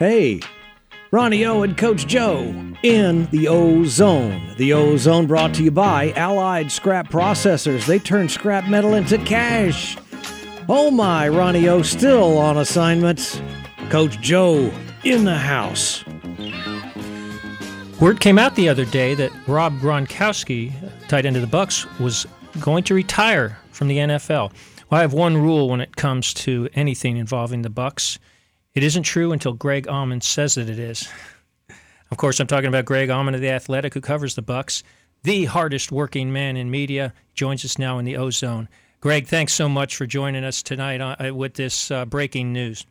Hey, Ronnie O and Coach Joe in the O Zone. The O Zone brought to you by Allied Scrap Processors. They turn scrap metal into cash. Oh my, Ronnie O still on assignment. Coach Joe in the house. Word came out the other day that Rob Gronkowski, tight end of the Bucks, was going to retire from the NFL. Well, I have one rule when it comes to anything involving the Bucks. It isn't true until Greg Auman says that it is. Of course, I'm talking about Greg Auman of the Athletic, who covers the Bucks, the hardest working man in media. Joins us now in the O Zone. Greg, thanks so much for joining us tonight uh, with this uh, breaking news.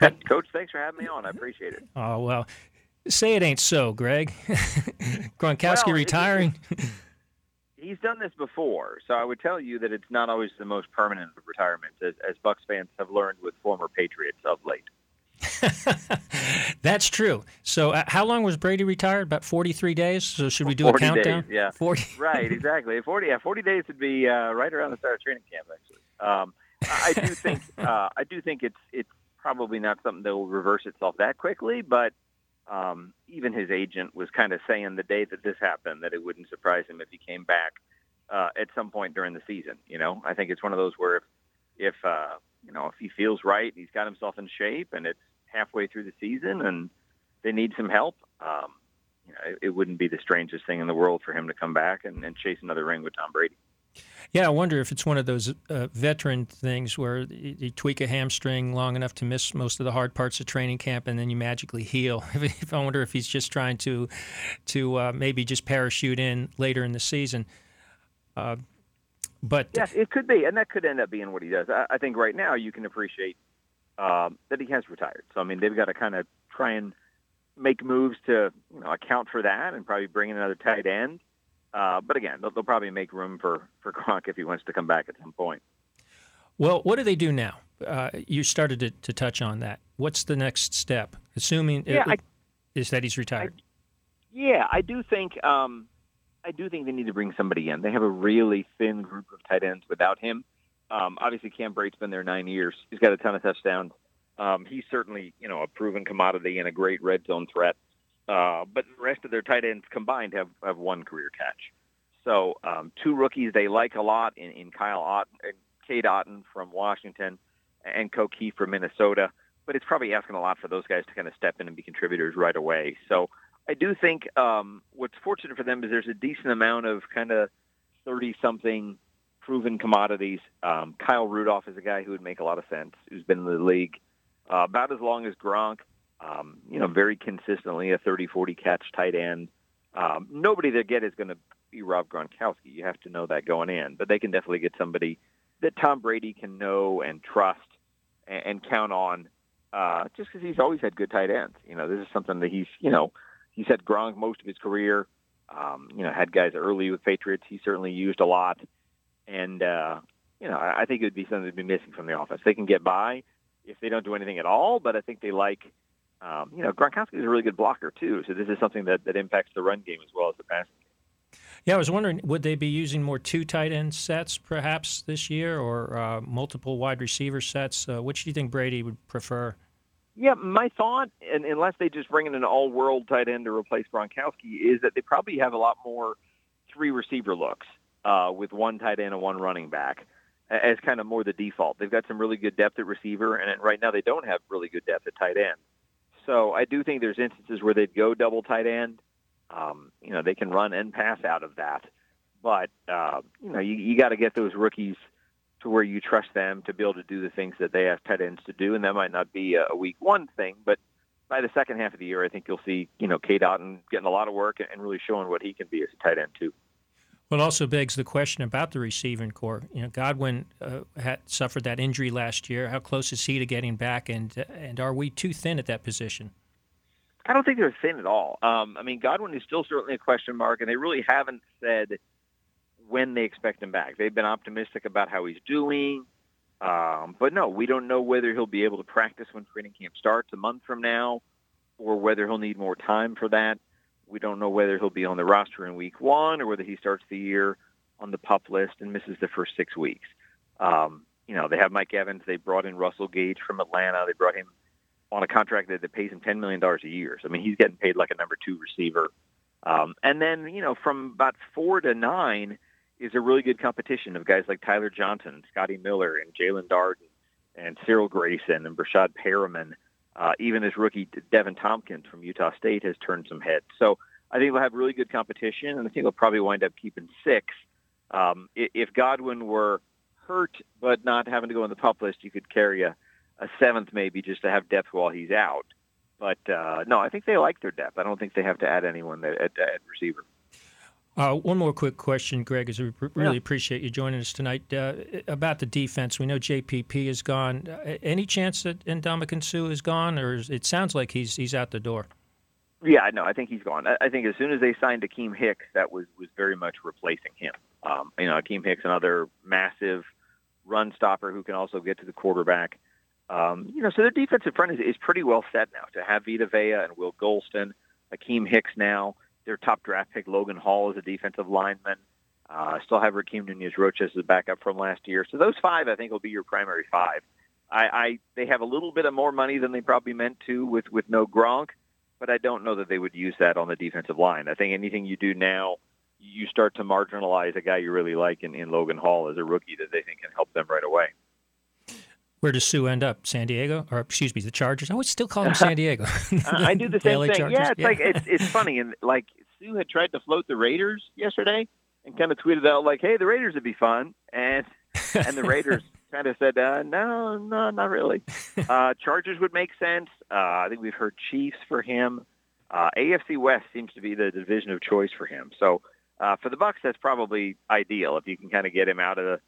Coach, thanks for having me on. I appreciate it. Oh well, say it ain't so, Greg. Gronkowski well, retiring. he's done this before, so I would tell you that it's not always the most permanent of retirements, as, as Bucks fans have learned with former Patriots of late. That's true. So, uh, how long was Brady retired? About forty-three days. So, should we do a countdown? Days, yeah, forty. right, exactly. Forty. Yeah, forty days would be uh, right around the start of training camp. Actually, um, I do think uh, I do think it's it's probably not something that will reverse itself that quickly, but um, even his agent was kind of saying the day that this happened that it wouldn't surprise him if he came back uh, at some point during the season. You know, I think it's one of those where if, if uh, you know if he feels right, he's got himself in shape, and it's halfway through the season, and they need some help. Um, you know, it, it wouldn't be the strangest thing in the world for him to come back and, and chase another ring with Tom Brady. Yeah, I wonder if it's one of those uh, veteran things where you tweak a hamstring long enough to miss most of the hard parts of training camp, and then you magically heal. I wonder if he's just trying to to uh, maybe just parachute in later in the season. Uh, but yes, it could be, and that could end up being what he does. I, I think right now you can appreciate um, that he has retired. So I mean, they've got to kind of try and make moves to you know account for that, and probably bring in another tight end. Uh, but again, they'll, they'll, probably make room for for Gronk if he wants to come back at some point. Well, what do they do now? Uh, you started to, to, touch on that. What's the next step? Assuming yeah, it, I, is that he's retired. I, yeah, I do think um, I do think they need to bring somebody in. They have a really thin group of tight ends without him. Um, obviously, Cam Brate's been there nine years. He's got a ton of touchdowns. Um, he's certainly you know a proven commodity and a great red zone threat. Uh, but the rest of their tight ends combined have, have one career catch. So um, two rookies they like a lot in, in Kyle Otten and Cade Otton from Washington and Ko Kieft from Minnesota. But it's probably asking a lot for those guys to kind of step in and be contributors right away. So I do think um, what's fortunate for them is there's a decent amount of kind of 30-something proven commodities. Um, Kyle Rudolph is a guy who would make a lot of sense, who's been in the league uh, about as long as Gronk um, you know, very consistently a 30, 40 catch tight end. Um, nobody they get is going to be Rob Gronkowski. You have to know that going in, but they can definitely get somebody that Tom Brady can know and trust and, and count on, uh, just because he's always had good tight ends. You know, this is something that he's, you know, he's had Gronk most of his career. Um, you know, had guys early with Patriots. He certainly used a lot, and uh, you know, I think it would be something to be missing from the offense. They can get by if they don't do anything at all, but I think they like um, you know, Gronkowski is a really good blocker too, so this is something that, that impacts the run game as well as the passing game. Yeah, I was wondering, would they be using more two tight end sets perhaps this year, or uh, multiple wide receiver sets? Uh, which do you think Brady would prefer? Yeah, my thought, and unless they just bring in an all-world tight end to replace Gronkowski, is that they probably have a lot more three receiver looks uh, with one tight end and one running back as kind of more the default. They've got some really good depth at receiver, and right now they don't have really good depth at tight end. So I do think there's instances where they'd go double tight end. Um, you know, they can run and pass out of that. But, uh, you know, you, you got to get those rookies to where you trust them to be able to do the things that they have tight ends to do. And that might not be a week one thing, but by the second half of the year, I think you'll see, you know, Cade Otton getting a lot of work and really showing what he can be as a tight end too. Well, it also begs the question about the receiving core. You know, Godwin uh, had suffered that injury last year. How close is he to getting back? And and are we too thin at that position? I don't think they're thin at all. Um, I mean, Godwin is still certainly a question mark, and they really haven't said when they expect him back. They've been optimistic about how he's doing, um, but no, we don't know whether he'll be able to practice when training camp starts a month from now, or whether he'll need more time for that. We don't know whether he'll be on the roster in week one or whether he starts the year on the pup list and misses the first six weeks. Um, you know, they have Mike Evans. They brought in Russell Gage from Atlanta. They brought him on a contract that, that pays him $10 million a year. So, I mean, he's getting paid like a number two receiver. Um, and then, you know, from about four to nine is a really good competition of guys like Tyler Johnson, Scotty Miller, and Jaelon Darden, and Cyril Grayson, and Breshad Perriman. Uh, even this rookie Deven Thompkins from Utah State has turned some heads. So I think they'll have really good competition, and I think they'll probably wind up keeping six. Um, if Godwin were hurt but not having to go on the pup list, you could carry a, a seventh maybe just to have depth while he's out. But uh, no, I think they like their depth. I don't think they have to add anyone at, at, at receiver. Uh, one more quick question, Greg, as we really yeah. appreciate you joining us tonight. Uh, about the defense, we know JPP is gone. Uh, any chance that Ndamukong Suh is gone, or is, it sounds like he's he's out the door? Yeah, no, I think he's gone. I, I think as soon as they signed Akiem Hicks, that was was very much replacing him. Um, you know, Akiem Hicks, another massive run stopper who can also get to the quarterback. Um, you know, so their defensive front is, is pretty well set now to have Vita Vea and Will Gholston, Akiem Hicks now their top draft pick, Logan Hall, is a defensive lineman. Uh, still have Rakeem Nunez Roches as a backup from last year. So those five, I think, will be your primary five. I, I they have a little bit of more money than they probably meant to with with no Gronk, but I don't know that they would use that on the defensive line. I think anything you do now, you start to marginalize a guy you really like in, in Logan Hall as a rookie that they think can help them right away. Where does Suh end up? San Diego, or excuse me, the Chargers? I would still call them San Diego. I do the same thing. Chargers. Yeah, it's yeah. like it's it's funny, and like Suh had tried to float the Raiders yesterday, and kind of tweeted out like, "Hey, the Raiders would be fun," and and the Raiders kind of said, uh, "No, no, not really." Uh, Chargers would make sense. Uh, I think we've heard Chiefs for him. Uh, AFC West seems to be the division of choice for him. So uh, for the Bucks, that's probably ideal if you can kind of get him out of the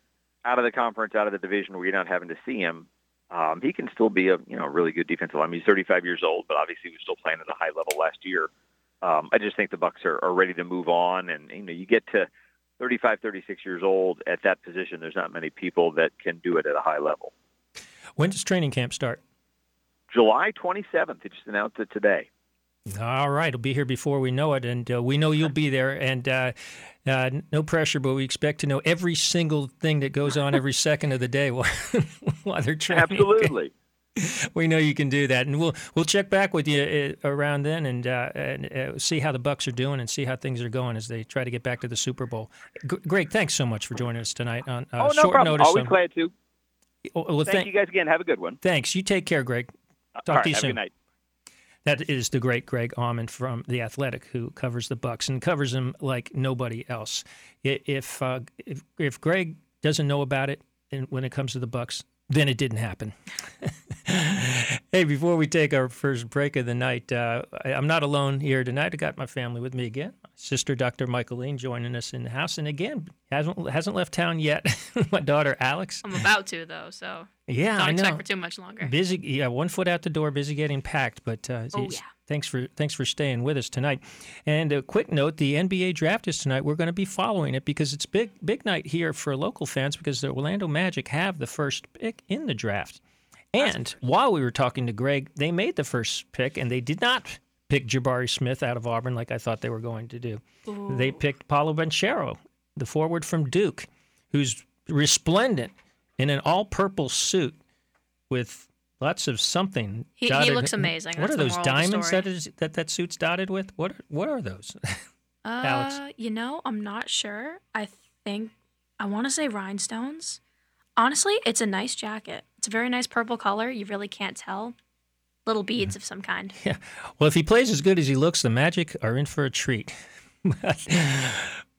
out of the conference, out of the division where you're not having to see him. Um, he can still be a you know really good defensive lineman. He's 35 years old, but obviously he was still playing at a high level last year. Um, I just think the Bucks are, are ready to move on, and you know you get to 35, 36 years old at that position. There's not many people that can do it at a high level. When does training camp start? July 27th. They just announced it today. All right, it'll be here before we know it, and uh, we know you'll be there. And uh, uh, no pressure, but we expect to know every single thing that goes on every second of the day while, while they're training. Absolutely. we know you can do that, and we'll we'll check back with you uh, around then and, uh, and uh, see how the Bucks are doing and see how things are going as they try to get back to the Super Bowl. G- Greg, thanks so much for joining us tonight on oh, no short problem. notice. Always glad to. Oh, well, thank, thank you guys again. Have a good one. Thanks. You take care, Greg. Talk right, to you soon. Good night. That is the great Greg Auman from the Athletic, who covers the Bucks and covers them like nobody else. If uh, if, if Greg doesn't know about it, and when it comes to the Bucks, then it didn't happen. hey, before we take our first break of the night, uh, I, am not alone here tonight. I got my family with me again. Sister, Dr. Michaeline, joining us in the house, and again hasn't hasn't left town yet. my daughter, Alex. I'm about to though, so yeah, don't I expect know. for too much longer. Busy, yeah, one foot out the door, busy getting packed. But uh, oh yeah. Thanks for thanks for staying with us tonight. And a quick note: the NBA draft is tonight. We're going to be following it because it's big big night here for local fans because the Orlando Magic have the first pick in the draft. And while we were talking to Greg, they made the first pick and they did not pick Jabari Smith out of Auburn like I thought they were going to do. Ooh. They picked Paolo Banchero, the forward from Duke, who's resplendent in an all-purple suit with lots of something. He, he looks amazing. What That's are those diamonds that is that that suit's dotted with? What are, what are those? uh, Alex? you know, I'm not sure. I think I want to say rhinestones. Honestly, it's a nice jacket. It's a very nice purple color. You really can't tell. Little beads of some kind. Yeah. Well, if he plays as good as he looks, the Magic are in for a treat.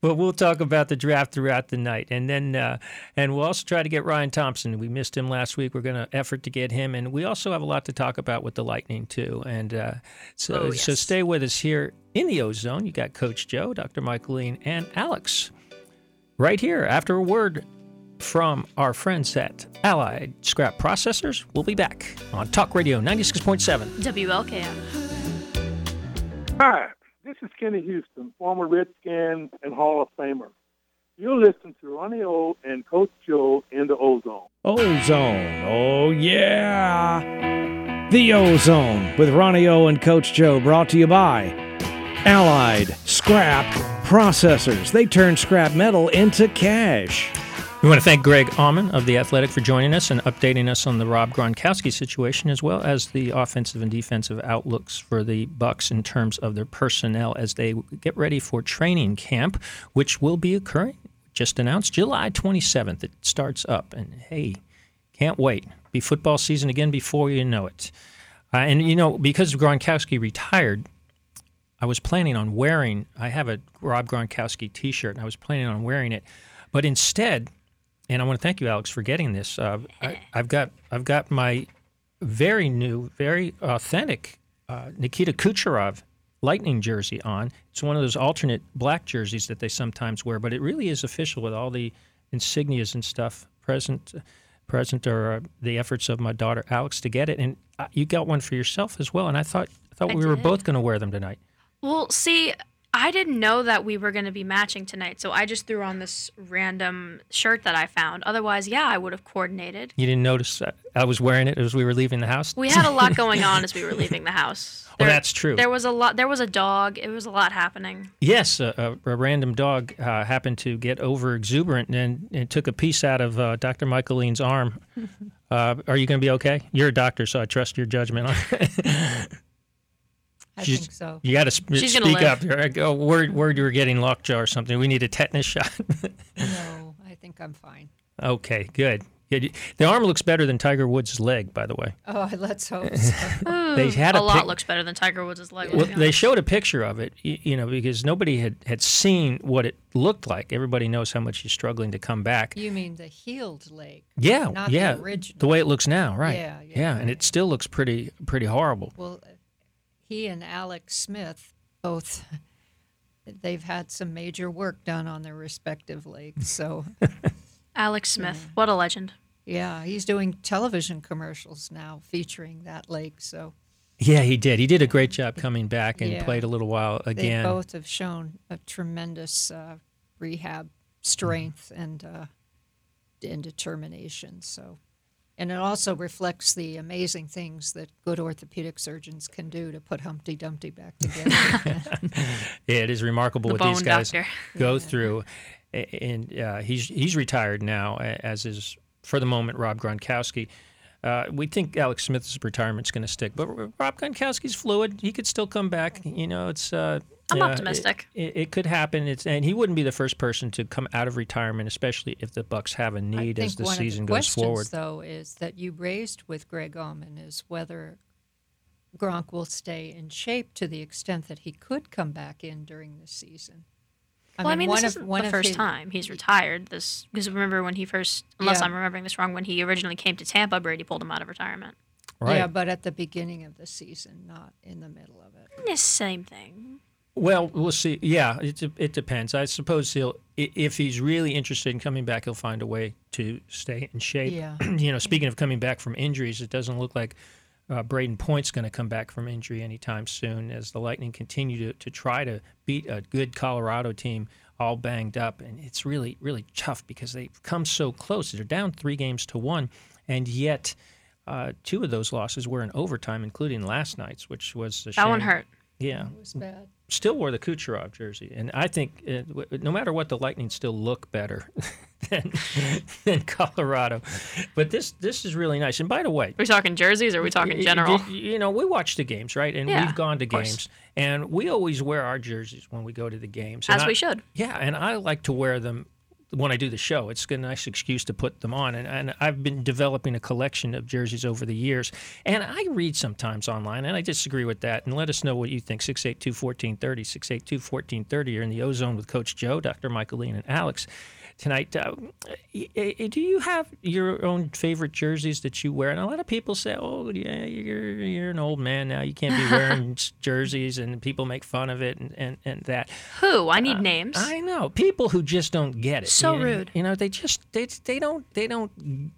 But we'll talk about the draft throughout the night, and then uh, and we'll also try to get Ryan Thompson. We missed him last week. We're going to effort to get him, and we also have a lot to talk about with the Lightning too. And uh, so oh, yes. so stay with us here in the Ozone. You got Coach Joe, Dr. Michaeline, and Alex right here after a word from our friends at Allied Scrap Processors. We'll be back on Talk Radio 96.7 WLKF. Hi. This is Kenny Houston, former Redskin and Hall of Famer. You listen to Ronnie O and Coach Joe in the Ozone. Ozone, oh yeah. The Ozone with Ronnie O and Coach Joe brought to you by Allied Scrap Processors. They turn scrap metal into cash. We want to thank Greg Auman of The Athletic for joining us and updating us on the Rob Gronkowski situation, as well as the offensive and defensive outlooks for the Bucks in terms of their personnel as they get ready for training camp, which will be occurring just announced July 27th. It starts up, and hey, can't wait. Be football season again before you know it. Uh, and you know, because Gronkowski retired, I was planning on wearing. I have a Rob Gronkowski T-shirt, and I was planning on wearing it, but instead and I want to thank you, Alex, for getting this. Uh, I, have got I've got my very new, very authentic uh, Nikita Kucherov Lightning jersey on. It's one of those alternate black jerseys that they sometimes wear, but it really is official with all the insignias and stuff present. Present are uh, the efforts of my daughter Alex to get it, and uh, you got one for yourself as well. And I thought I thought I we were both going to wear them tonight. Well, see, I didn't know that we were going to be matching tonight, so I just threw on this random shirt that I found. Otherwise, yeah, I would have coordinated. You didn't notice that I was wearing it as we were leaving the house. We had a lot going on as we were leaving the house. Well, that's true. There was a lot. There was a dog. It was a lot happening. Yes, a, a, a random dog uh, happened to get over exuberant and, and took a piece out of uh, Dr. Michaeline's arm. Uh, are you going to be okay? You're a doctor, so I trust your judgment. on I She's- think so. You got to sp- speak live. up. Here. Go oh, word, word. You were getting lockjaw or something. We need a tetanus shot. No, I think I'm fine. okay, good. good. The arm looks better than Tiger Woods' leg, by the way. Oh, let's hope so. Hmm, they had a, a lot pic- looks better than Tiger Woods' leg. Well, they showed a picture of it, you know, because nobody had, had seen what it looked like. Everybody knows how much he's struggling to come back. you mean the healed leg? Yeah, Not the yeah, original. way it looks now, right? Yeah, yeah, and it still looks pretty pretty horrible. Well, he and Alex Smith both. They've had some major work done on their respective legs. So, Alex Smith, what a legend. yeah, he's doing television commercials now featuring that leg. So, Yeah, he did. He did a great job coming back and Yeah. played a little while they again. both have shown a tremendous uh, rehab strength and uh, and determination. So, and it also reflects the amazing things that good orthopedic surgeons can do to put Humpty Dumpty back together. Yeah, it is remarkable The what these guys doctor. go through, and uh, he's he's retired now, as is for the moment Rob Gronkowski. Uh, we think Alex Smith's retirement's going to stick, but Rob Gronkowski's fluid. He could still come back. You know, it's. Uh, I'm yeah, optimistic. It, it, it could happen. It's and he wouldn't be the first person to come out of retirement, especially if the Bucks have a need as the one season of the goes questions, forward. though, is that you raised with Greg Auman is whether Gronk will stay in shape to the extent that he could come back in during the season. well, I mean, one this of isn't the first his- time he's retired. This because remember when he first, unless Yeah. I'm remembering this wrong, when he originally came to Tampa, Brady pulled him out of retirement. Right. Yeah, but at the beginning of the season, not in the middle of it. Eh, Same thing. Well, we'll see. Yeah, it it depends. I suppose he'll if he's really interested in coming back, he'll find a way to stay in shape. Yeah. you know, speaking of coming back from injuries, it doesn't look like uh, Brayden Point's going to come back from injury anytime soon. As the Lightning continue to to try to beat a good Colorado team, all banged up, and it's really really tough because they've come so close. They're down three games to one, and yet. Uh, two of those losses were in overtime, including last night's, which was a shame. That one hurt. Yeah, It was bad. Still wore the Kucherov jersey, and I think uh, w- no matter what, the Lightning still look better than, than Colorado. But this this is really nice. And by the way, Are we talking jerseys or are we talking general? You know, we watch the games, right? And Yeah, we've gone to games, and we always wear our jerseys when we go to the games. As I- we should. Yeah, and I like to wear them when I do the show. It's a nice excuse to put them on. And, and I've been developing a collection of jerseys over the years. And I read sometimes online, and I disagree with that. And let us know what you think. 682 1430, 682 1430. You're in the ozone with Coach Joe, Dr. Michaeline, and Alex. Tonight, uh, do you have your own favorite jerseys that you wear? And a lot of people say, "Oh, yeah, you're you're an old man now. You can't be wearing jerseys," and people make fun of it and, and, and that. Who? I need names. I know people who just don't get it. So you rude. You know, they just they they don't they don't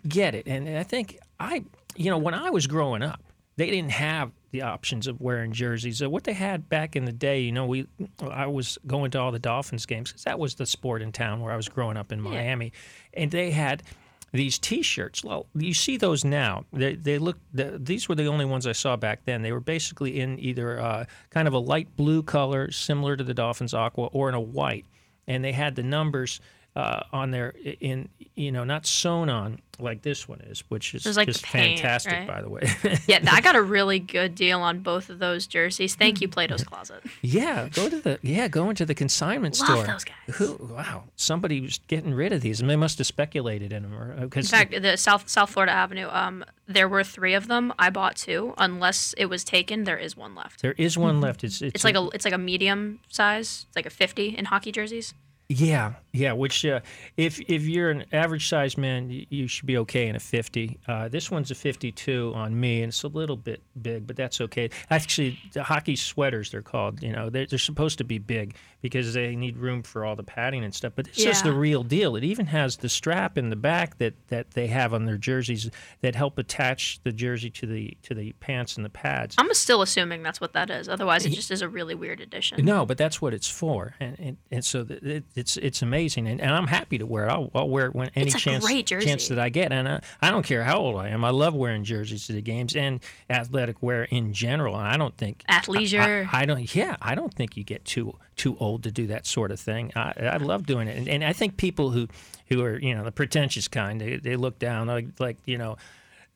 get it. And I think I you know when I was growing up, they didn't have the options of wearing jerseys. So what they had back in the day, you know, we I was going to all the Dolphins games because that was the sport in town where I was growing up in Miami, and they had these T-shirts. Well, you see those now. They they look. The, these were the only ones I saw back then. They were basically in either uh, kind of a light blue color, similar to the Dolphins aqua, or in a white, and they had the numbers uh, on there in you know not sewn on like this one is, which is like, just paint, fantastic, right? by the way. Yeah, I got a really good deal on both of those jerseys. Thank you, Plato's Closet. yeah, go to the yeah, go into the consignment Love store. those guys. Who? Wow, somebody was getting rid of these, and they must have speculated in them, or because In fact, the South South Florida Avenue, um, there were three of them. I bought two. Unless it was taken, there is one left. there is one left. It's it's, It's like a it's like a medium size. It's like a 50 in hockey jerseys. Yeah, yeah. Which, uh, if if you're an average sized man, you, you should be okay in a 50. Uh, this one's a 52 on me, and it's a little bit big, but that's okay. Actually, the hockey sweaters they're called. You know, they're, they're supposed to be big because they need room for all the padding and stuff. But this is the real deal. It even has the strap in the back that, that they have on their jerseys that help attach the jersey to the to the pants and the pads. I'm still assuming that's what that is. Otherwise, it just is a really weird addition. No, but that's what it's for, and and, and so it, it's it's amazing, and, and I'm happy to wear it. I'll, I'll wear it when any chance chance that I get, and I, I don't care how old I am. I love wearing jerseys to the games and athletic wear in general. And I don't think Athleisure. I, I don't. Yeah, I don't think you get too too old to do that sort of thing. I, I love doing it, and, and I think people who who are you know the pretentious kind, they, they look down like like you know.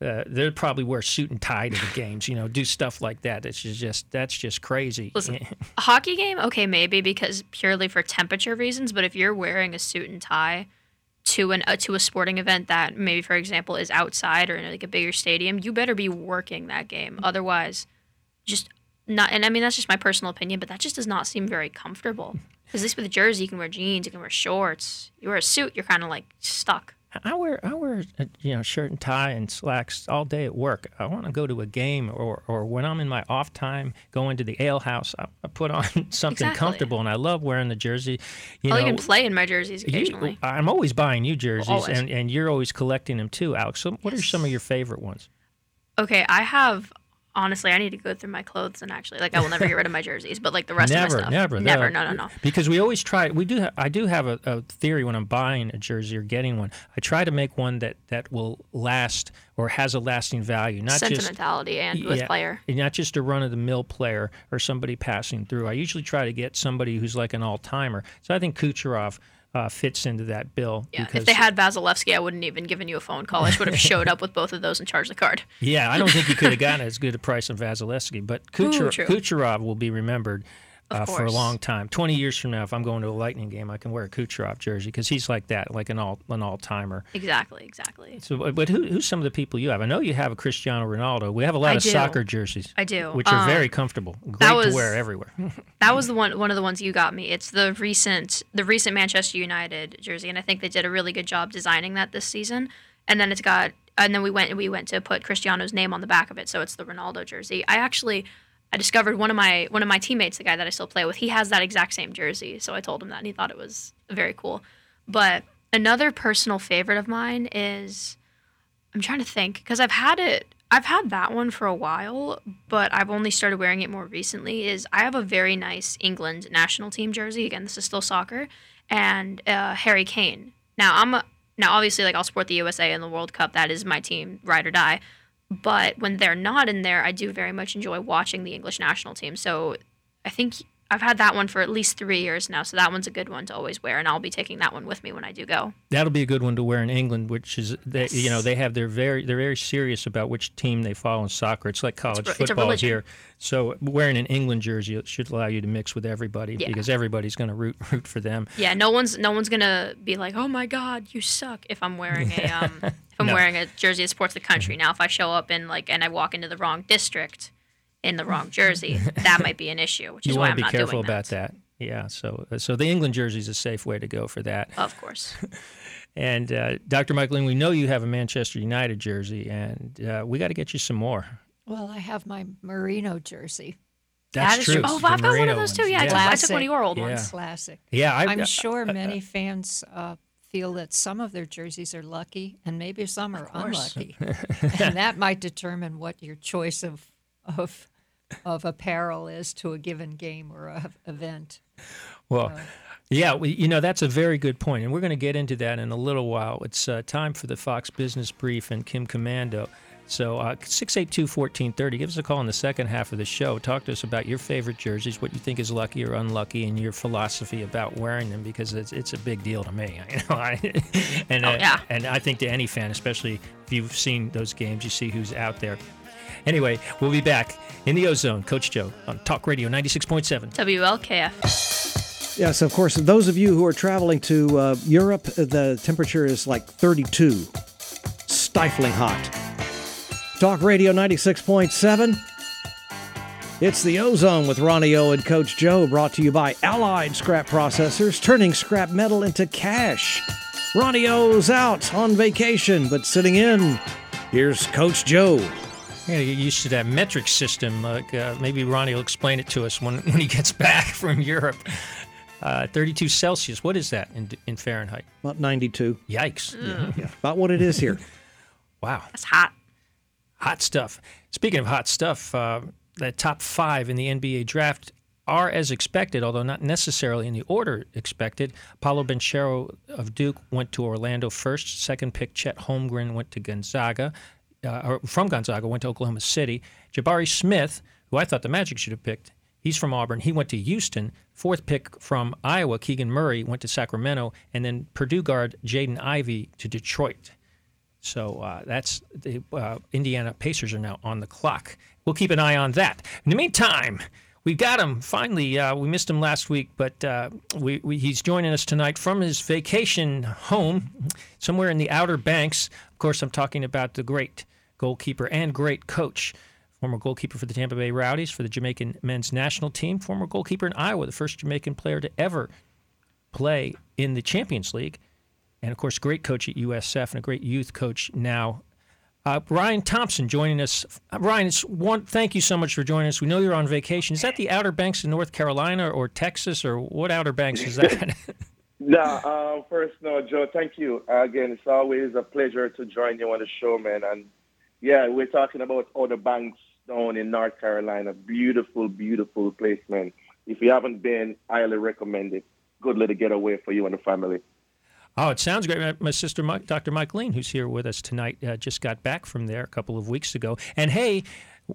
Uh, they'd probably wear suit and tie to the games, you know, do stuff like that. It's just that's just crazy. Listen, a hockey game, okay, maybe because purely for temperature reasons. But if you're wearing a suit and tie to an uh, to a sporting event that maybe, for example, is outside or in like a bigger stadium, you better be working that game. Otherwise, just not. And I mean that's just my personal opinion, but that just does not seem very comfortable. Because at least with a jersey, you can wear jeans, you can wear shorts. You wear a suit, you're kind of like stuck. I wear I wear a, you know shirt and tie and slacks all day at work. I want to go to a game or or when I'm in my off time, going to the ale house. I, I put on something Exactly. comfortable, and I love wearing the jersey. You oh, I'll know, even play in my jerseys you- occasionally. I'm always buying new jerseys, Always. and, and you're always collecting them too, Alex. So what are some of your favorite ones? Okay, I have honestly, I need to go through my clothes and actually, like, I will never get rid of my jerseys, but like the rest never, of my stuff, never, never, never. no, no, no. Because we always try. We do. Ha- I do have a, a theory when I'm buying a jersey or getting one. I try to make one that that will last or has a lasting value, not just Sentimentality and with Yeah, player. and not just a run of the mill player or somebody passing through. I usually try to get somebody who's like an all timer. So I think Kucherov uh, fits into that bill. Yeah, because, if they had Vasilevskiy, I wouldn't even given you a phone call. I would have showed up with both of those and charged the card. Yeah, I don't think you could have gotten as good a price on Vasilevskiy, but Kucher- true. Kucherov will be remembered. Uh, for a long time, twenty years from now, if I'm going to a Lightning game, I can wear a Kucherov jersey because he's like that, like an all an all timer. Exactly, exactly. So, but who, who's some of the people you have? I know you have a Cristiano Ronaldo. We have a lot I of do. soccer jerseys. I do. which are Um, very comfortable, great to wear everywhere. That was the one one of the ones you got me. It's the recent the recent Manchester United jersey, and I think they did a really good job designing that this season. And then it's got and then we went we went to put Cristiano's name on the back of it, so it's the Ronaldo jersey. I actually I discovered one of my one of my teammates, the guy that I still play with, he has that exact same jersey. So I told him that and he thought it was very cool. But another personal favorite of mine is I'm trying to think because I've had it. I've had that one for a while, but I've only started wearing it more recently. Is I have a very nice England national team jersey. Again, this is still soccer, and uh, Harry Kane. Now I'm a, now obviously like I'll support the USA in the World Cup. That is my team, ride or die. But when they're not in there, I do very much enjoy watching the English national team. So I think I've had that one for at least three years now. So that one's a good one to always wear, and I'll be taking that one with me when I do go. That'll be a good one to wear in England, which is they, you know they have their very they're very serious about which team they follow in soccer. It's like college it's football religion. here. So wearing an England jersey should allow you to mix with everybody Yeah. because everybody's going to root root for them. Yeah, no one's no one's gonna be like, "Oh my God, you suck!" If I'm wearing a um, if I'm No. wearing a jersey that supports the country. Now, if I show up in like and I walk into the wrong district in the wrong jersey, that might be an issue. Which is You why want I'm to be not careful about that. Yeah. So so the England jersey is a safe way to go for that. Of course, And uh, Dr. Michaeline, we know you have a Manchester United jersey, and uh, we got to get you some more. Well, I have my Merino jersey. That's that is true. true. Oh, the I've got one of those too. ones. Yeah, I, took, I one of your old Yeah. ones. Classic. Yeah, I, I'm sure many fans uh, feel that some of their jerseys are lucky and maybe some are unlucky. and that might determine what your choice of, of, of apparel is to a given game or a, event. Well, yeah, we, you know, that's a very good point, and we're going to get into that in a little while. It's uh, time for the Fox Business Brief and Kim Komando. So uh, 682-1430, give us a call in the second half of the show. Talk to us about your favorite jerseys, what you think is lucky or unlucky, and your philosophy about wearing them because it's, it's a big deal to me. You know, I, and Oh, uh, yeah. and I think to any fan, especially if you've seen those games, you see who's out there. Anyway, we'll be back in the Ozone. Coach Joe on Talk Radio 96.7. WLKF. Yes, of course. Those of you who are traveling to uh, Europe, the temperature is like 32. Stifling hot. Talk Radio 96.7. It's the Ozone with Ronnie O and Coach Joe, brought to you by Allied Scrap Processors, turning scrap metal into cash. Ronnie O's out on vacation, but sitting in. Here's Coach Joe. I gotta get used to that metric system. Like, uh, maybe Ronnie will explain it to us when, when he gets back from Europe. Uh, 32 Celsius. What is that in, in Fahrenheit? About 92. Yikes. Yeah, about what it is here. Wow. That's hot. Hot stuff. Speaking of hot stuff, uh, the top five in the NBA draft are as expected, although not necessarily in the order expected. Paolo Banchero of Duke went to Orlando first. Second pick, Chet Holmgren went to Gonzaga, uh, from Gonzaga, went to Oklahoma City. Jabari Smith, who I thought the Magic should have picked, he's from Auburn. He went to Houston. Fourth pick from Iowa, Keegan Murray went to Sacramento, and then Purdue guard Jaden Ivey to Detroit. So uh, that's the uh, Indiana Pacers are now on the clock. We'll keep an eye on that. In the meantime, we got him finally. Uh, we missed him last week, but uh, we, we, he's joining us tonight from his vacation home somewhere in the Outer Banks. Of course, I'm talking about the great goalkeeper and great coach. Former goalkeeper for the Tampa Bay Rowdies, for the Jamaican men's national team. Former goalkeeper in Iowa, the first Jamaican player to ever play in the Champions League and of course, great coach at USF and a great youth coach now. Uh, Ryan Thompson joining us. Uh, Ryan, it's one. Thank you so much for joining us. We know you're on vacation. Is that the Outer Banks of North Carolina or Texas or what Outer Banks is that? No, uh, first, no, Joe, thank you. Uh, again, it's always a pleasure to join you on the show, man. And yeah, we're talking about Outer Banks down in North Carolina. Beautiful, beautiful place, man. If you haven't been, I highly recommend it. Good little getaway for you and the family. Oh, it sounds great. My- My sister, Mike, Dr. Mike Lean, who's here with us tonight, uh, just got back from there a couple of weeks ago. And hey,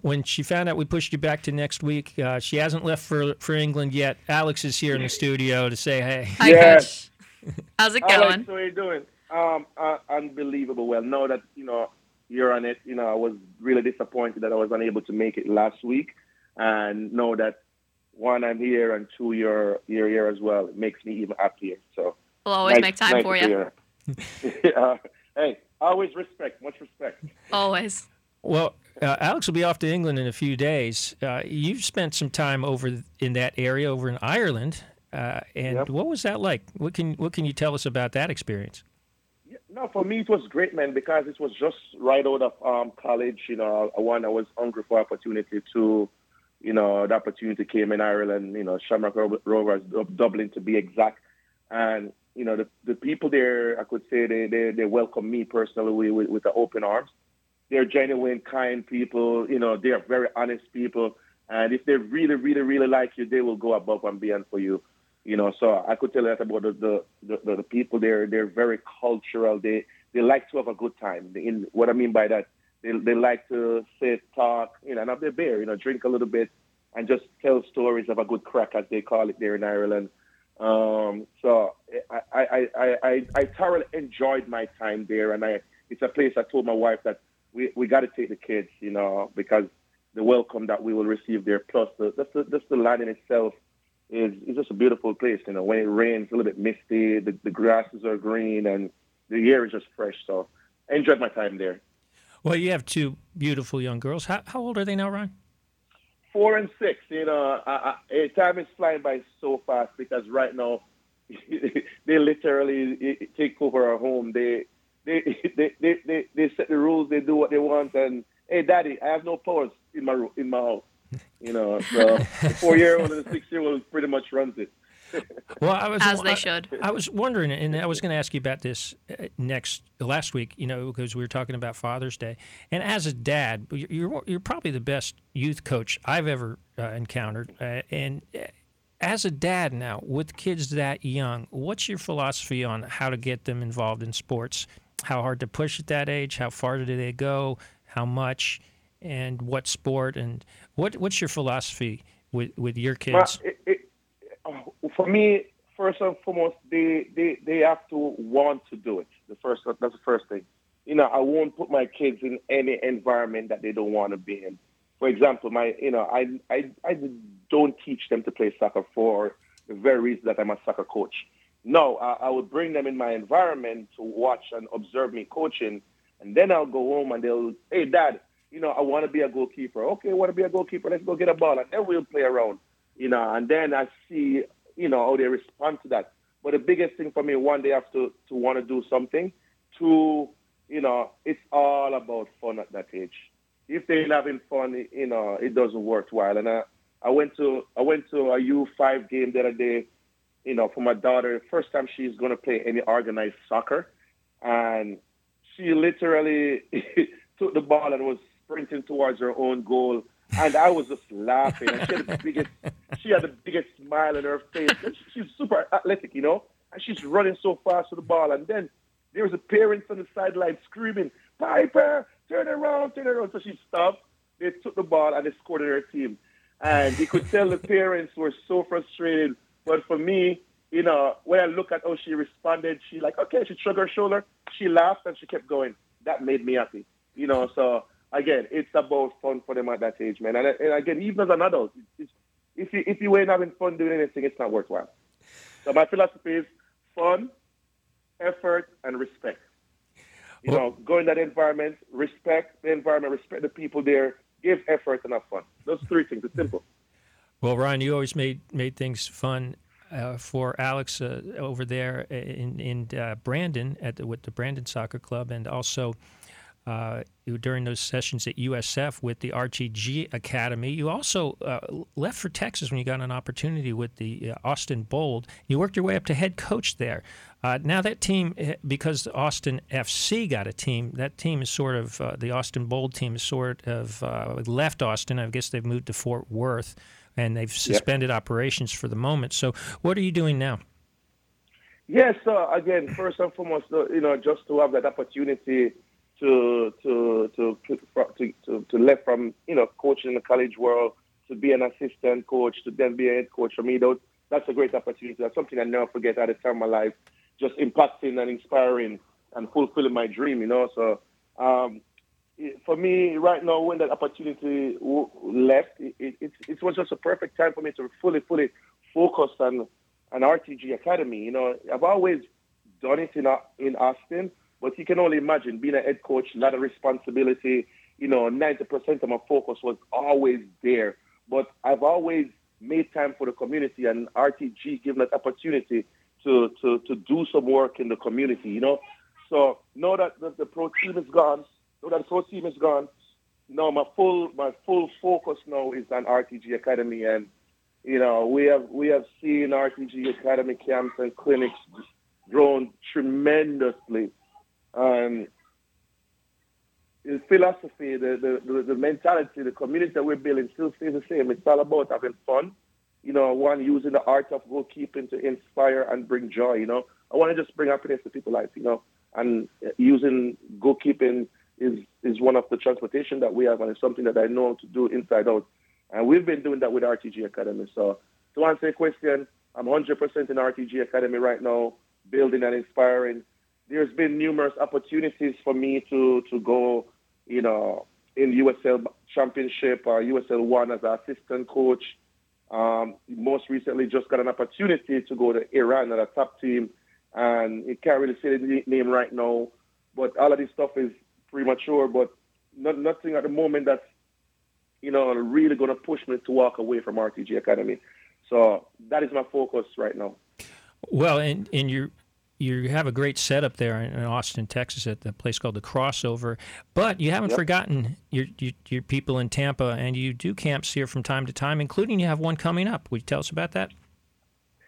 when she found out we pushed you back to next week, uh, she hasn't left for for England yet. Alex is here in the studio to say hey. Hi, Yes. Coach. How's it Alex, going? how are you doing? Um, uh, unbelievable. Well, now that you know you're on it, you know I was really disappointed that I was unable to make it last week, and know that one I'm here and two you're you're here as well. It makes me even happier. So We'll always nice- make time nice for you. hear. uh, hey, always respect, much respect. Always. Well, uh, Alex will be off to England in a few days. Uh, you've spent some time over in that area, over in Ireland, uh, and Yep. what was that like? What can what can you tell us about that experience? Yeah, no, for me it was great, man, because it was just right out of um, college. You know, one I was hungry for opportunity. Two, you know, the opportunity came in Ireland. You know, Shamrock Rovers, Dublin to be exact, and you know the the people there, I could say they they, they welcome me personally with, with the open arms. They're genuine, kind people. You know, they are very honest people, and if they really, really, really like you, they will go above and beyond for you you know. So i could tell you that about the the, the, the people there. They're very cultural. They they like to have a good time. In what i mean by that they, they like to sit talk you know and have their beer you know drink a little bit and just tell stories of a good crack as they call it there in ireland um so i i i i, I thoroughly enjoyed my time there and i it's a place i told my wife that we we got to take the kids you know because the welcome that we will receive there plus the just the, just the land in itself is is just a beautiful place. You know, when it rains, a little bit misty, the, the grasses are green, and the air is just fresh. So I enjoyed my time there. Well, you have two beautiful young girls. How, how old are they now, Ryan? Four and six, you know, I, I, eh, time is flying by so fast because right now they literally eh, take over our home. They they, they they they they set the rules. They do what they want. And hey, daddy, I have no powers in my in my house. You know, so the four year old and the six year old pretty much runs it. Well, I was As they I- should. I was wondering, and I was going to ask you about this uh, next last week. You know, because we were talking about Father's Day, and as a dad, you're you're, you're probably the best youth coach I've ever uh, encountered. Uh, and uh, as a dad now, with kids that young, what's your philosophy on how to get them involved in sports? How hard to push at that age? How far do they go? how much, and what sport, and what what's your philosophy with with your kids? It, it, for me, first and foremost, they, they they have to want to do it. The first that's the first thing. You know, I won't put my kids in any environment that they don't want to be in. For example, my you know, I I I don't teach them to play soccer for the very reason that I'm a soccer coach. No, I, I would bring them in my environment to watch and observe me coaching, and then I'll go home and they'll, hey, dad, you know, I want to be a goalkeeper. Okay, I want to be a goalkeeper. Let's go get a ball, and then we'll play around. You know, and then I see, you know, how they respond to that. But the biggest thing for me, one, they have to to want to do something. Two, you know, it's all about fun at that age. If they're having fun, you know, it doesn't work well. And I, I went to I went to a U5 game the other day you know, for my daughter, first time she's to play any organized soccer. And she literally took the ball and was sprinting towards her own goal. And I was just laughing. And she had the biggest, she had the biggest smile on her face. And she's super athletic, you know. And she's running so fast to the ball. And then there was a parent on the sideline screaming, Piper, turn around, turn around. So she stopped. They took the ball and they scored in her team. And you could tell the parents were so frustrated but for me, you know, when I look at how she responded, she like, okay, she shrugged her shoulder, she laughed, and she kept going. That made me happy. You know, so again, it's about fun for them at that age, man. And, and again, even as an adult, if you if you ain't having fun doing anything, it's not worthwhile. So my philosophy is fun, effort, and respect. You well, know, go in that environment, respect the environment, respect the people there, give effort and have fun. Those three things. It's simple. Well, Ryan, you always made made things fun uh, for Alex uh, over there in in uh, Brandon at the, with the Brandon Soccer Club, and also uh, during those sessions at USF with the RTG Academy. You also uh, left for Texas when you got an opportunity with the uh, Austin Bold. You worked your way up to head coach there. now that team, eh, because Austin FC got a team, that team is sort of the Austin Bold team is sort of left Austin. I guess they've moved to Fort Worth and they've suspended yep. operations for the moment. So, what are you doing now? Yes, so again, first and foremost, you know, just to have that opportunity to to to to to, to left from you know coaching in the college world to be an assistant coach to then be a head coach for me, those that's a great opportunity. That's something I never forget at the time of my life. Just impacting and inspiring and fulfilling my dream, you know. So um, for me right now, when that opportunity left, it, it, it, was just a perfect time for me to fully, fully focus on an RTG Academy. You know, I've always done it in in Austin, but you can only imagine being a head coach, a lot of responsibility. You know, 90% of my focus was always there. But I've always made time for the community and RTG given that opportunity to, to, to do some work in the community, you know. So now that the, the pro team is gone, so that the pro team is gone. now my full my full focus now is on RTG Academy, and you know we have we have seen RTG Academy camps and clinics grown tremendously. Um, the philosophy, the, the, the mentality, the community that we're building still stays the same. It's all about having fun. You know, one using the art of goalkeeping to inspire and bring joy. You know, I want to just bring happiness to people's life. You know, and using goalkeeping is is one of the transportation that we have, and it's something that I know to do inside out. And we've been doing that with RTG Academy. So to answer your question, I'm 100% in RTG Academy right now, building and inspiring. There's been numerous opportunities for me to to go, you know, in USL Championship or USL One as an assistant coach. Um, most recently, just got an opportunity to go to Iran at a top team, and it can't really say the name right now. But all of this stuff is premature, but not, nothing at the moment that's you know really going to push me to walk away from RTG Academy. So that is my focus right now. Well, and and you you have a great setup there in Austin, Texas, at the place called the Crossover. But you haven't yep. forgotten your, your, your people in Tampa, and you do camps here from time to time, including you have one coming up. Would you tell us about that?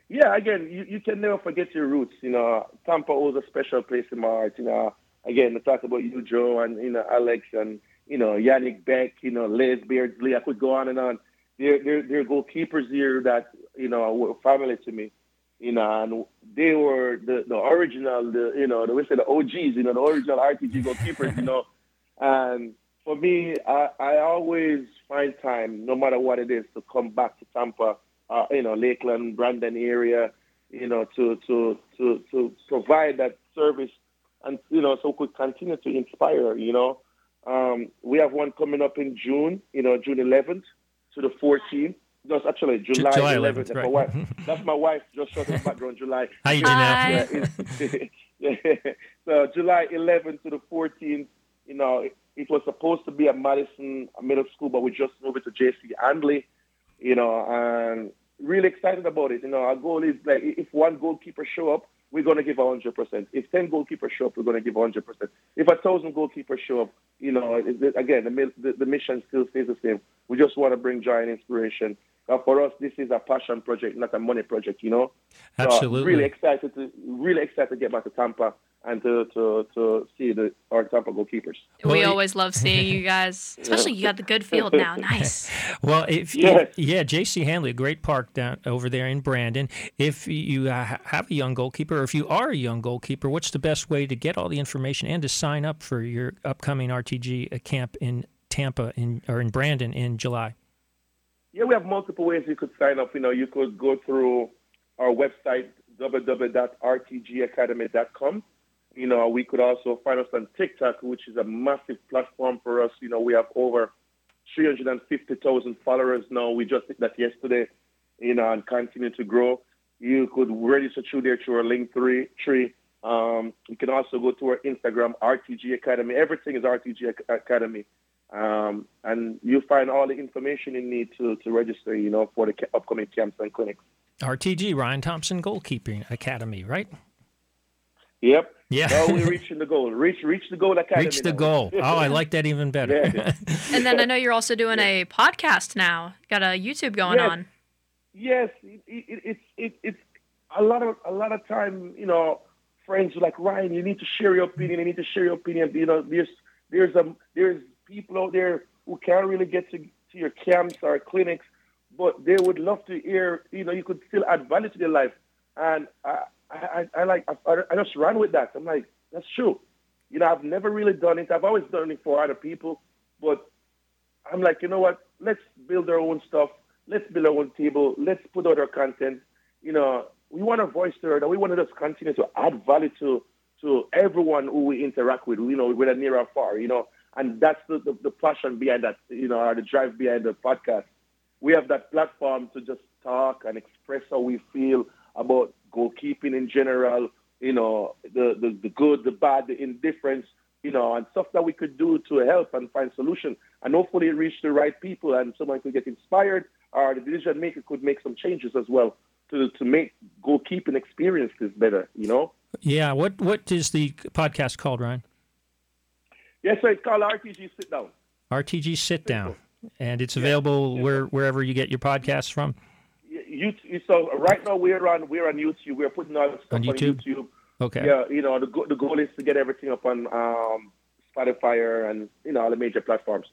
Yeah, again, you, you can never forget your roots. You know, Tampa was a special place in my heart. You know, again, to talk about you, Joe, and you know Alex, and you know Yannick Beck, you know Les Beardsley. I could go on and on. They're they're, they're goalkeepers here that you know were family to me. You know, and they were the, the original, the you know, the we say the OGs, you know, the original RTG goalkeepers, you know. And for me, I, I always find time, no matter what it is, to come back to Tampa, uh, you know, Lakeland, Brandon area, you know, to to to to provide that service, and you know, so we could continue to inspire. You know, um, we have one coming up in June, you know, June 11th to the 14th. No, it's actually July, July 11th. 11th, That's, right. my wife. Mm-hmm. That's my wife. Just showed the background. July. How you Hi. doing now? Yeah, it's- so July 11th to the 14th, you know, it, it was supposed to be at Madison Middle School, but we just moved it to JC Andley, you know, and really excited about it. You know, our goal is like if one goalkeeper show up, we're going to give 100%. If 10 goalkeepers show up, we're going to give 100%. If a 1,000 goalkeepers show up, you know, it, it- again, the, the, the mission still stays the same. We just want to bring joy and inspiration. Uh, for us, this is a passion project, not a money project, you know? So, Absolutely. really excited to really excited to get back to Tampa and to to, to see the our Tampa goalkeepers. We it- always love seeing you guys, especially you got the good field now. Nice. Well, if, Yes. yeah, J.C. Hanley, great park down over there in Brandon. If you uh, have a young goalkeeper, or if you are a young goalkeeper, what's the best way to get all the information and to sign up for your upcoming RTG camp in Tampa in or in Brandon in July? Yeah, we have multiple ways you could sign up. You know, you could go through our website www.rtgacademy.com. You know, we could also find us on TikTok, which is a massive platform for us. You know, we have over 350,000 followers now. We just did that yesterday, you know, and continue to grow. You could register through there through our link three tree. Um, you can also go to our Instagram, RTG Academy. Everything is RTG Academy. Um, and you'll find all the information you need to, to register, you know, for the ca- upcoming camps and clinics. RTG Ryan Thompson Goalkeeping Academy, right? Yep. Yeah. Now we're reaching the goal. Reach, reach the goal academy. Reach the now. goal. Oh, I like that even better. Yeah. And then I know you're also doing a podcast now. Got a YouTube going Yes. on. yes, it, it, it's it, it's a lot of a lot of time. You know, friends are like Ryan, you need to share your opinion. You need to share your opinion. You know, there's there's a there's people out there who can't really get to, to your camps or clinics, but they would love to hear. You know, you could still add value to their life. And I I, I, like I, I just ran with that. I'm like, that's true. You know, I've never really done it. I've always done it for other people, but I'm like, you know what? Let's build our own stuff. Let's build our own table. Let's put out our content. You know, we want to voice heard, and we want to just continue to add value to to everyone who we interact with. You know, whether near or far. You know, and that's the, the, the passion behind that. You know, or the drive behind the podcast. We have that platform to just talk and express how we feel about goalkeeping in general. You know, the the, the good, the bad, the indifference you know, and stuff that we could do to help and find solution. And hopefully reach the right people and someone could get inspired or the decision maker could make some changes as well to, to make goalkeeping experiences better, you know? yeah. What What is the podcast called, Ryan? Yes, so it's called RPG Sit Down. RTG Sit Down, and it's available where wherever you get your podcasts from. You, you, so right now we're on we're on YouTube. We're putting all the stuff On on YouTube? YouTube. Okay. Yeah, you know, the, go- the goal is to get everything up on um, Spotify and, you know, all the major platforms.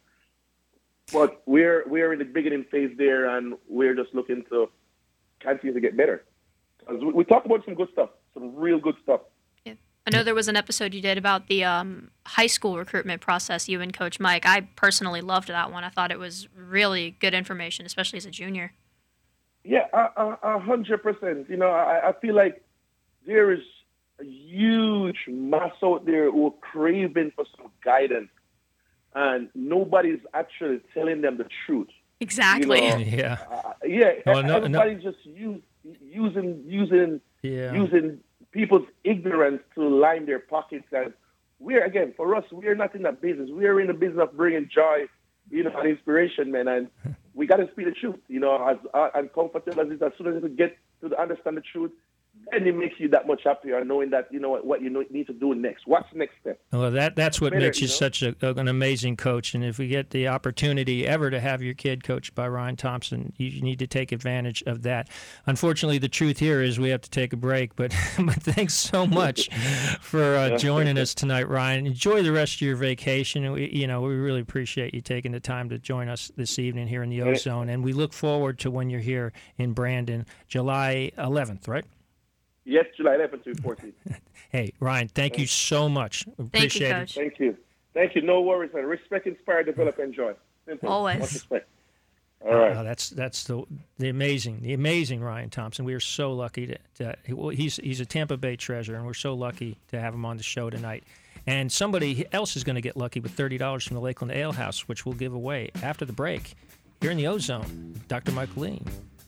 But we're we're in the beginning phase there, and we're just looking to continue to get better. we, we talk about some good stuff, some real good stuff. Yeah. I know there was an episode you did about the um, high school recruitment process, you and Coach Mike. I personally loved that one. I thought it was really good information, especially as a junior. Yeah, a- a a hundred percent. You know, I, I feel like there is a huge mass out there who are craving for some guidance, and nobody's actually telling them the truth. Exactly. know, Yeah. Uh, yeah, Oh, no, no. everybody's just use, using using Yeah. using people's ignorance to line their pockets. And we're again for us, we're not in that business. We're in the business of bringing joy, you know, and inspiration, man. And we got to speak the truth, you know, as uh, uncomfortable as it is. As soon as you get to understand the truth, then it makes you that much happier knowing that you know what, what you know, need to do next. What's the next step? Well, that that's what better, makes you you know? such a, an amazing coach. And if we get the opportunity ever to have your kid coached by Ryan Thompson, you need to take advantage of that. Unfortunately, the truth here is we have to take a break. But but thanks so much for uh, joining us tonight, Ryan. Enjoy the rest of your vacation. We, you know, we really appreciate you taking the time to join us this evening here in the Ozone, and we look forward to when you're here in Brandon, July 11th, right? Yes, July 11th to 14th. Hey, Ryan, thank you so much. Thank you, Appreciate it. Coach. Thank you. Thank you. No worries, man. Respect, inspire, develop, enjoy. Simple. Always. Much respect. All right. Uh, that's that's the the amazing the amazing Ryan Thompson. We are so lucky to, to he- well, he's he's a Tampa Bay treasure, and we're so lucky to have him on the show tonight. And somebody else is going to get lucky with thirty dollars from the Lakeland Ale House, which we'll give away after the break here in the Ozone. Dr. Michaeline,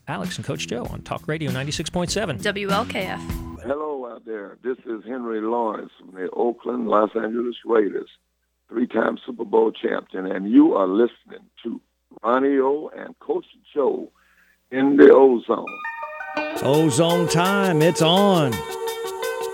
Alex, and Coach Joe on Talk Radio ninety six point seven. WLKF. Hello out there. This is Henry Lawrence from the Oakland Los Angeles Raiders, three-time Super Bowl champion, and you are listening to Ronnie O and Coach Joe in the Ozone. Ozone time, it's on.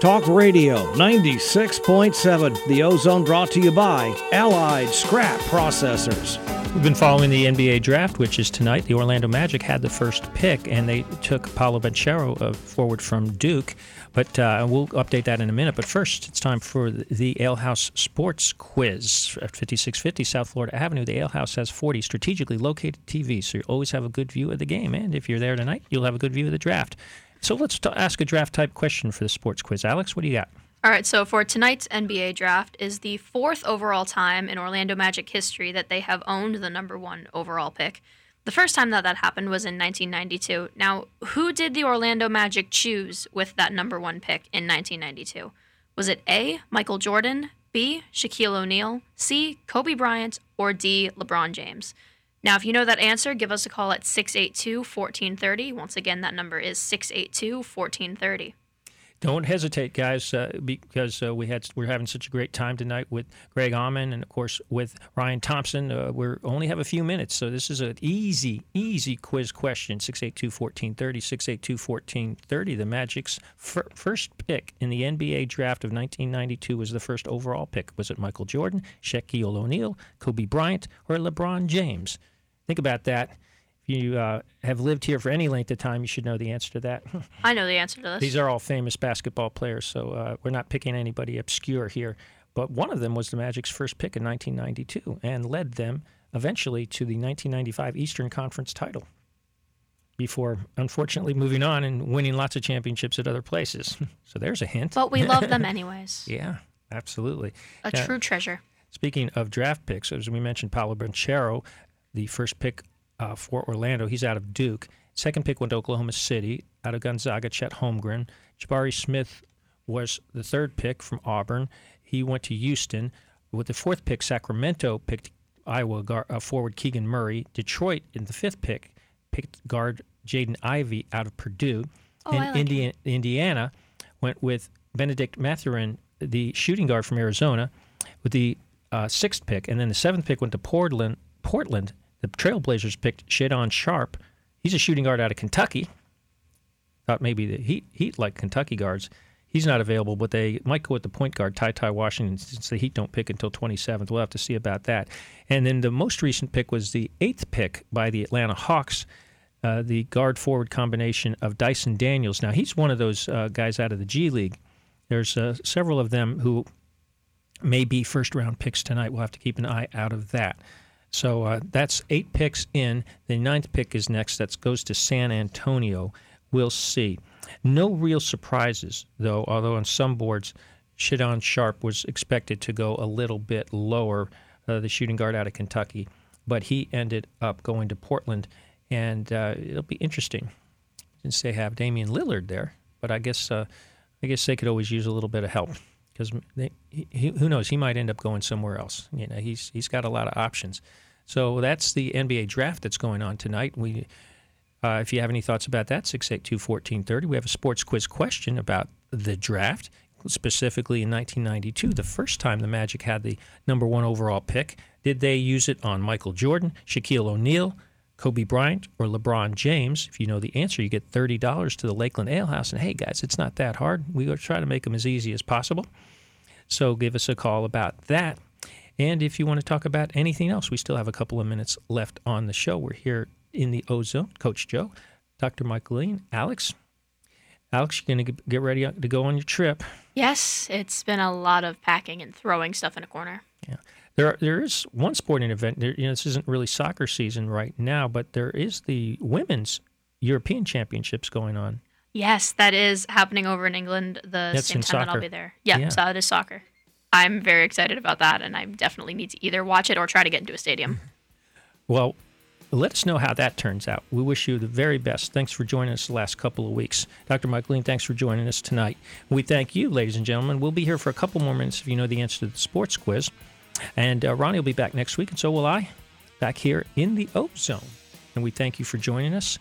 Talk Radio 96.7. The Ozone brought to you by Allied Scrap Processors. We've been following the NBA draft, which is tonight. The Orlando Magic had the first pick, and they took Paolo Banchero uh, forward from Duke. But uh, we'll update that in a minute. But first, it's time for the Ale House Sports Quiz at 5650 South Florida Avenue. The Ale House has 40 strategically located TVs, so you always have a good view of the game. And if you're there tonight, you'll have a good view of the draft. So let's t- ask a draft type question for the sports quiz. Alex, what do you got? All right, so for tonight's NBA draft is the fourth overall time in Orlando Magic history that they have owned the number one overall pick. The first time that that happened was in 1992. Now, who did the Orlando Magic choose with that number one pick in 1992? Was it A. Michael Jordan, B. Shaquille O'Neal, C. Kobe Bryant, or D. LeBron James? Now, if you know that answer, give us a call at 682 1430. Once again, that number is 682 1430. Don't hesitate, guys, uh, because uh, we had we're having such a great time tonight with Greg Auman and of course with Ryan Thompson. Uh, we only have a few minutes, so this is an easy, easy quiz question. 682-1430, 682-1430. The Magic's fir- first pick in the NBA draft of 1992 was the first overall pick. Was it Michael Jordan, Shaquille O'Neal, Kobe Bryant, or LeBron James? Think about that. If you uh, have lived here for any length of time, you should know the answer to that. I know the answer to this. These are all famous basketball players, so uh, we're not picking anybody obscure here. But one of them was the Magic's first pick in 1992 and led them eventually to the 1995 Eastern Conference title before, unfortunately, moving on and winning lots of championships at other places. so there's a hint. But we love them anyways. yeah, absolutely. A Yeah. true treasure. Speaking of draft picks, as we mentioned, Paolo Banchero, the first pick uh, for Orlando, he's out of Duke. Second pick went to Oklahoma City, out of Gonzaga, Chet Holmgren. Jabari Smith was the third pick from Auburn. He went to Houston. With the fourth pick, Sacramento picked Iowa guard, uh, forward Keegan Murray. Detroit, in the fifth pick, picked guard Jaden Ivey out of Purdue. Oh, I and like Indiana, Indiana went with Benedict Mathurin, the shooting guard from Arizona, with the uh, sixth pick, and then the seventh pick went to Portland. Portland, the Trailblazers picked Shaedon Sharpe. He's a shooting guard out of Kentucky. Thought maybe the Heat Heat like Kentucky guards. He's not available, but they might go with the point guard Ty Ty Washington since the Heat don't pick until 27th. We'll have to see about that. And then the most recent pick was the eighth pick by the Atlanta Hawks. Uh, the guard forward combination of Dyson Daniels. Now he's one of those uh, guys out of the G League. There's uh, several of them who may be first round picks tonight. We'll have to keep an eye out of that. So uh, that's eight picks in. The ninth pick is next. That goes to San Antonio. We'll see. No real surprises, though, although on some boards, Shaedon Sharpe was expected to go a little bit lower, uh, the shooting guard out of Kentucky, but he ended up going to Portland, and uh, it'll be interesting since they have Damian Lillard there. But I guess uh, I guess they could always use a little bit of help because who knows he might end up going somewhere else. You know, he's he's got a lot of options. So that's the NBA draft that's going on tonight. We, uh, if you have any thoughts about that, 682-1430. We have a sports quiz question about the draft, specifically in 1992, the first time the Magic had the number one overall pick. Did they use it on Michael Jordan, Shaquille O'Neal, Kobe Bryant, or LeBron James? If you know the answer, you get $30 to the Lakeland Ale House. And hey, guys, it's not that hard. We try to make them as easy as possible. So give us a call about that. And if you want to talk about anything else, we still have a couple of minutes left on the show. We're here in the Ozone, Coach Joe, Dr. Michaeline, Alex. Alex, you're going to get ready to go on your trip. Yes, it's been a lot of packing and throwing stuff in a corner. Yeah. There, there is one sporting event. There, you know, this isn't really soccer season right now, but there is the women's European Championships going on. Yes, that is happening over in England the That's same time that I'll be there. Yeah, Yeah. so it is soccer. I'm very excited about that, and I definitely need to either watch it or try to get into a stadium. Well, let us know how that turns out. We wish you the very best. Thanks for joining us the last couple of weeks. Dr. Michaeline, thanks for joining us tonight. We thank you, ladies and gentlemen. We'll be here for a couple more minutes if you know the answer to the sports quiz. And uh, Ronnie will be back next week, and so will I, back here in the O Zone. And we thank you for joining us.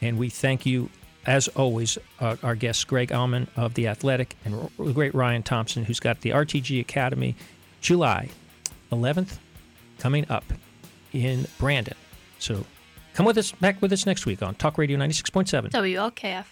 And we thank you, as always, uh, our guests, Greg Auman of The Athletic and the great Ryan Thompson, who's got the RTG Academy July 11th coming up in Brandon. So come with us back with us next week on Talk Radio 96.7. WLKF.